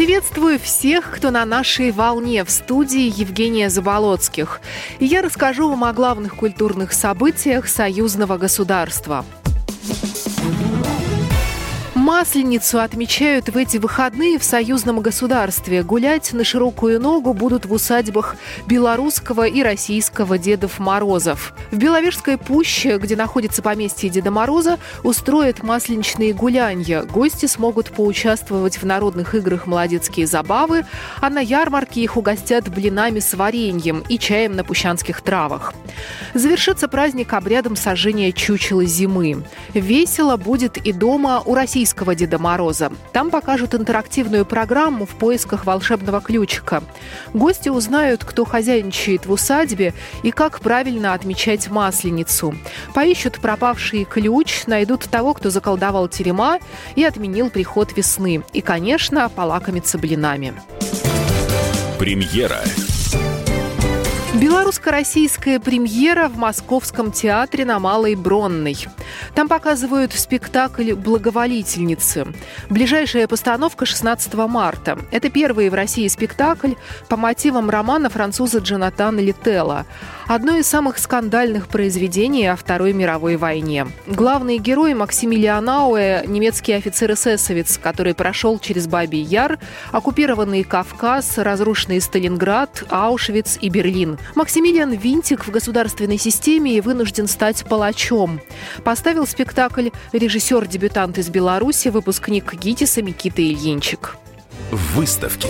Приветствую всех, кто на нашей волне в студии Евгения Заболоцких. Я расскажу вам о главных культурных событиях союзного государства – Масленицу отмечают в эти выходные в союзном государстве. Гулять на широкую ногу будут в усадьбах белорусского и российского Дедов Морозов. В Беловежской пуще, где находится поместье Деда Мороза, устроят масленичные гулянья. Гости смогут поучаствовать в народных играх «Молодецкие забавы», а на ярмарке их угостят блинами с вареньем и чаем на пущанских травах. Завершится праздник обрядом сожжения чучела зимы. Весело будет и дома у российского российского Деда Мороза. Там покажут интерактивную программу в поисках волшебного ключика. Гости узнают, кто хозяйничает в усадьбе и как правильно отмечать Масленицу. Поищут пропавший ключ, найдут того, кто заколдовал терема и отменил приход весны. И, конечно, полакомиться блинами. Премьера Белорусско-российская премьера в Московском театре на Малой Бронной. Там показывают спектакль «Благоволительницы». Ближайшая постановка 16 марта. Это первый в России спектакль по мотивам романа француза Джонатана Литтелла. Одно из самых скандальных произведений о Второй мировой войне. Главный герой Максимилиан Ауэ – немецкий офицер-эсэсовец, который прошел через Бабий Яр, оккупированный Кавказ, разрушенный Сталинград, Аушвиц и Берлин. Максимилиан Винтик в государственной системе и вынужден стать палачом. Поставил спектакль режиссер-дебютант из Беларуси, выпускник ГИТИСа Микита Ильинчик. Выставки.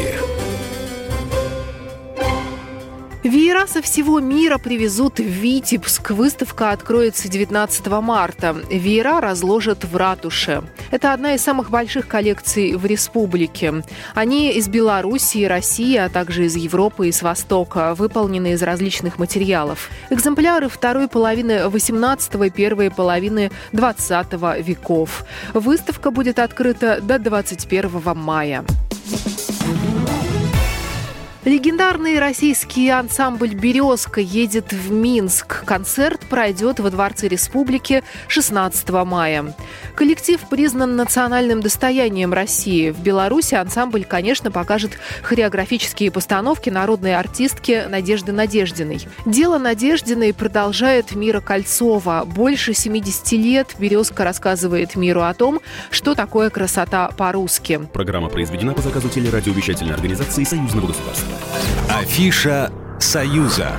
Веера со всего мира привезут в Витебск. Выставка откроется 19 марта. Веера разложат в ратуше. Это одна из самых больших коллекций в республике. Они из Белоруссии, России, а также из Европы и с Востока, выполнены из различных материалов. Экземпляры второй половины 18 и первой половины 20 веков. Выставка будет открыта до 21 мая. Легендарный российский ансамбль «Березка» едет в Минск. Концерт пройдет во Дворце Республики 16 мая. Коллектив признан национальным достоянием России. В Беларуси ансамбль, конечно, покажет хореографические постановки народной артистки Надежды Надеждиной. Дело Надеждиной продолжает Мира Кольцова. Больше 70 лет «Березка» рассказывает миру о том, что такое красота по-русски. Программа произведена по заказу телерадиовещательной организации Союзного государства. Афиша «Союза».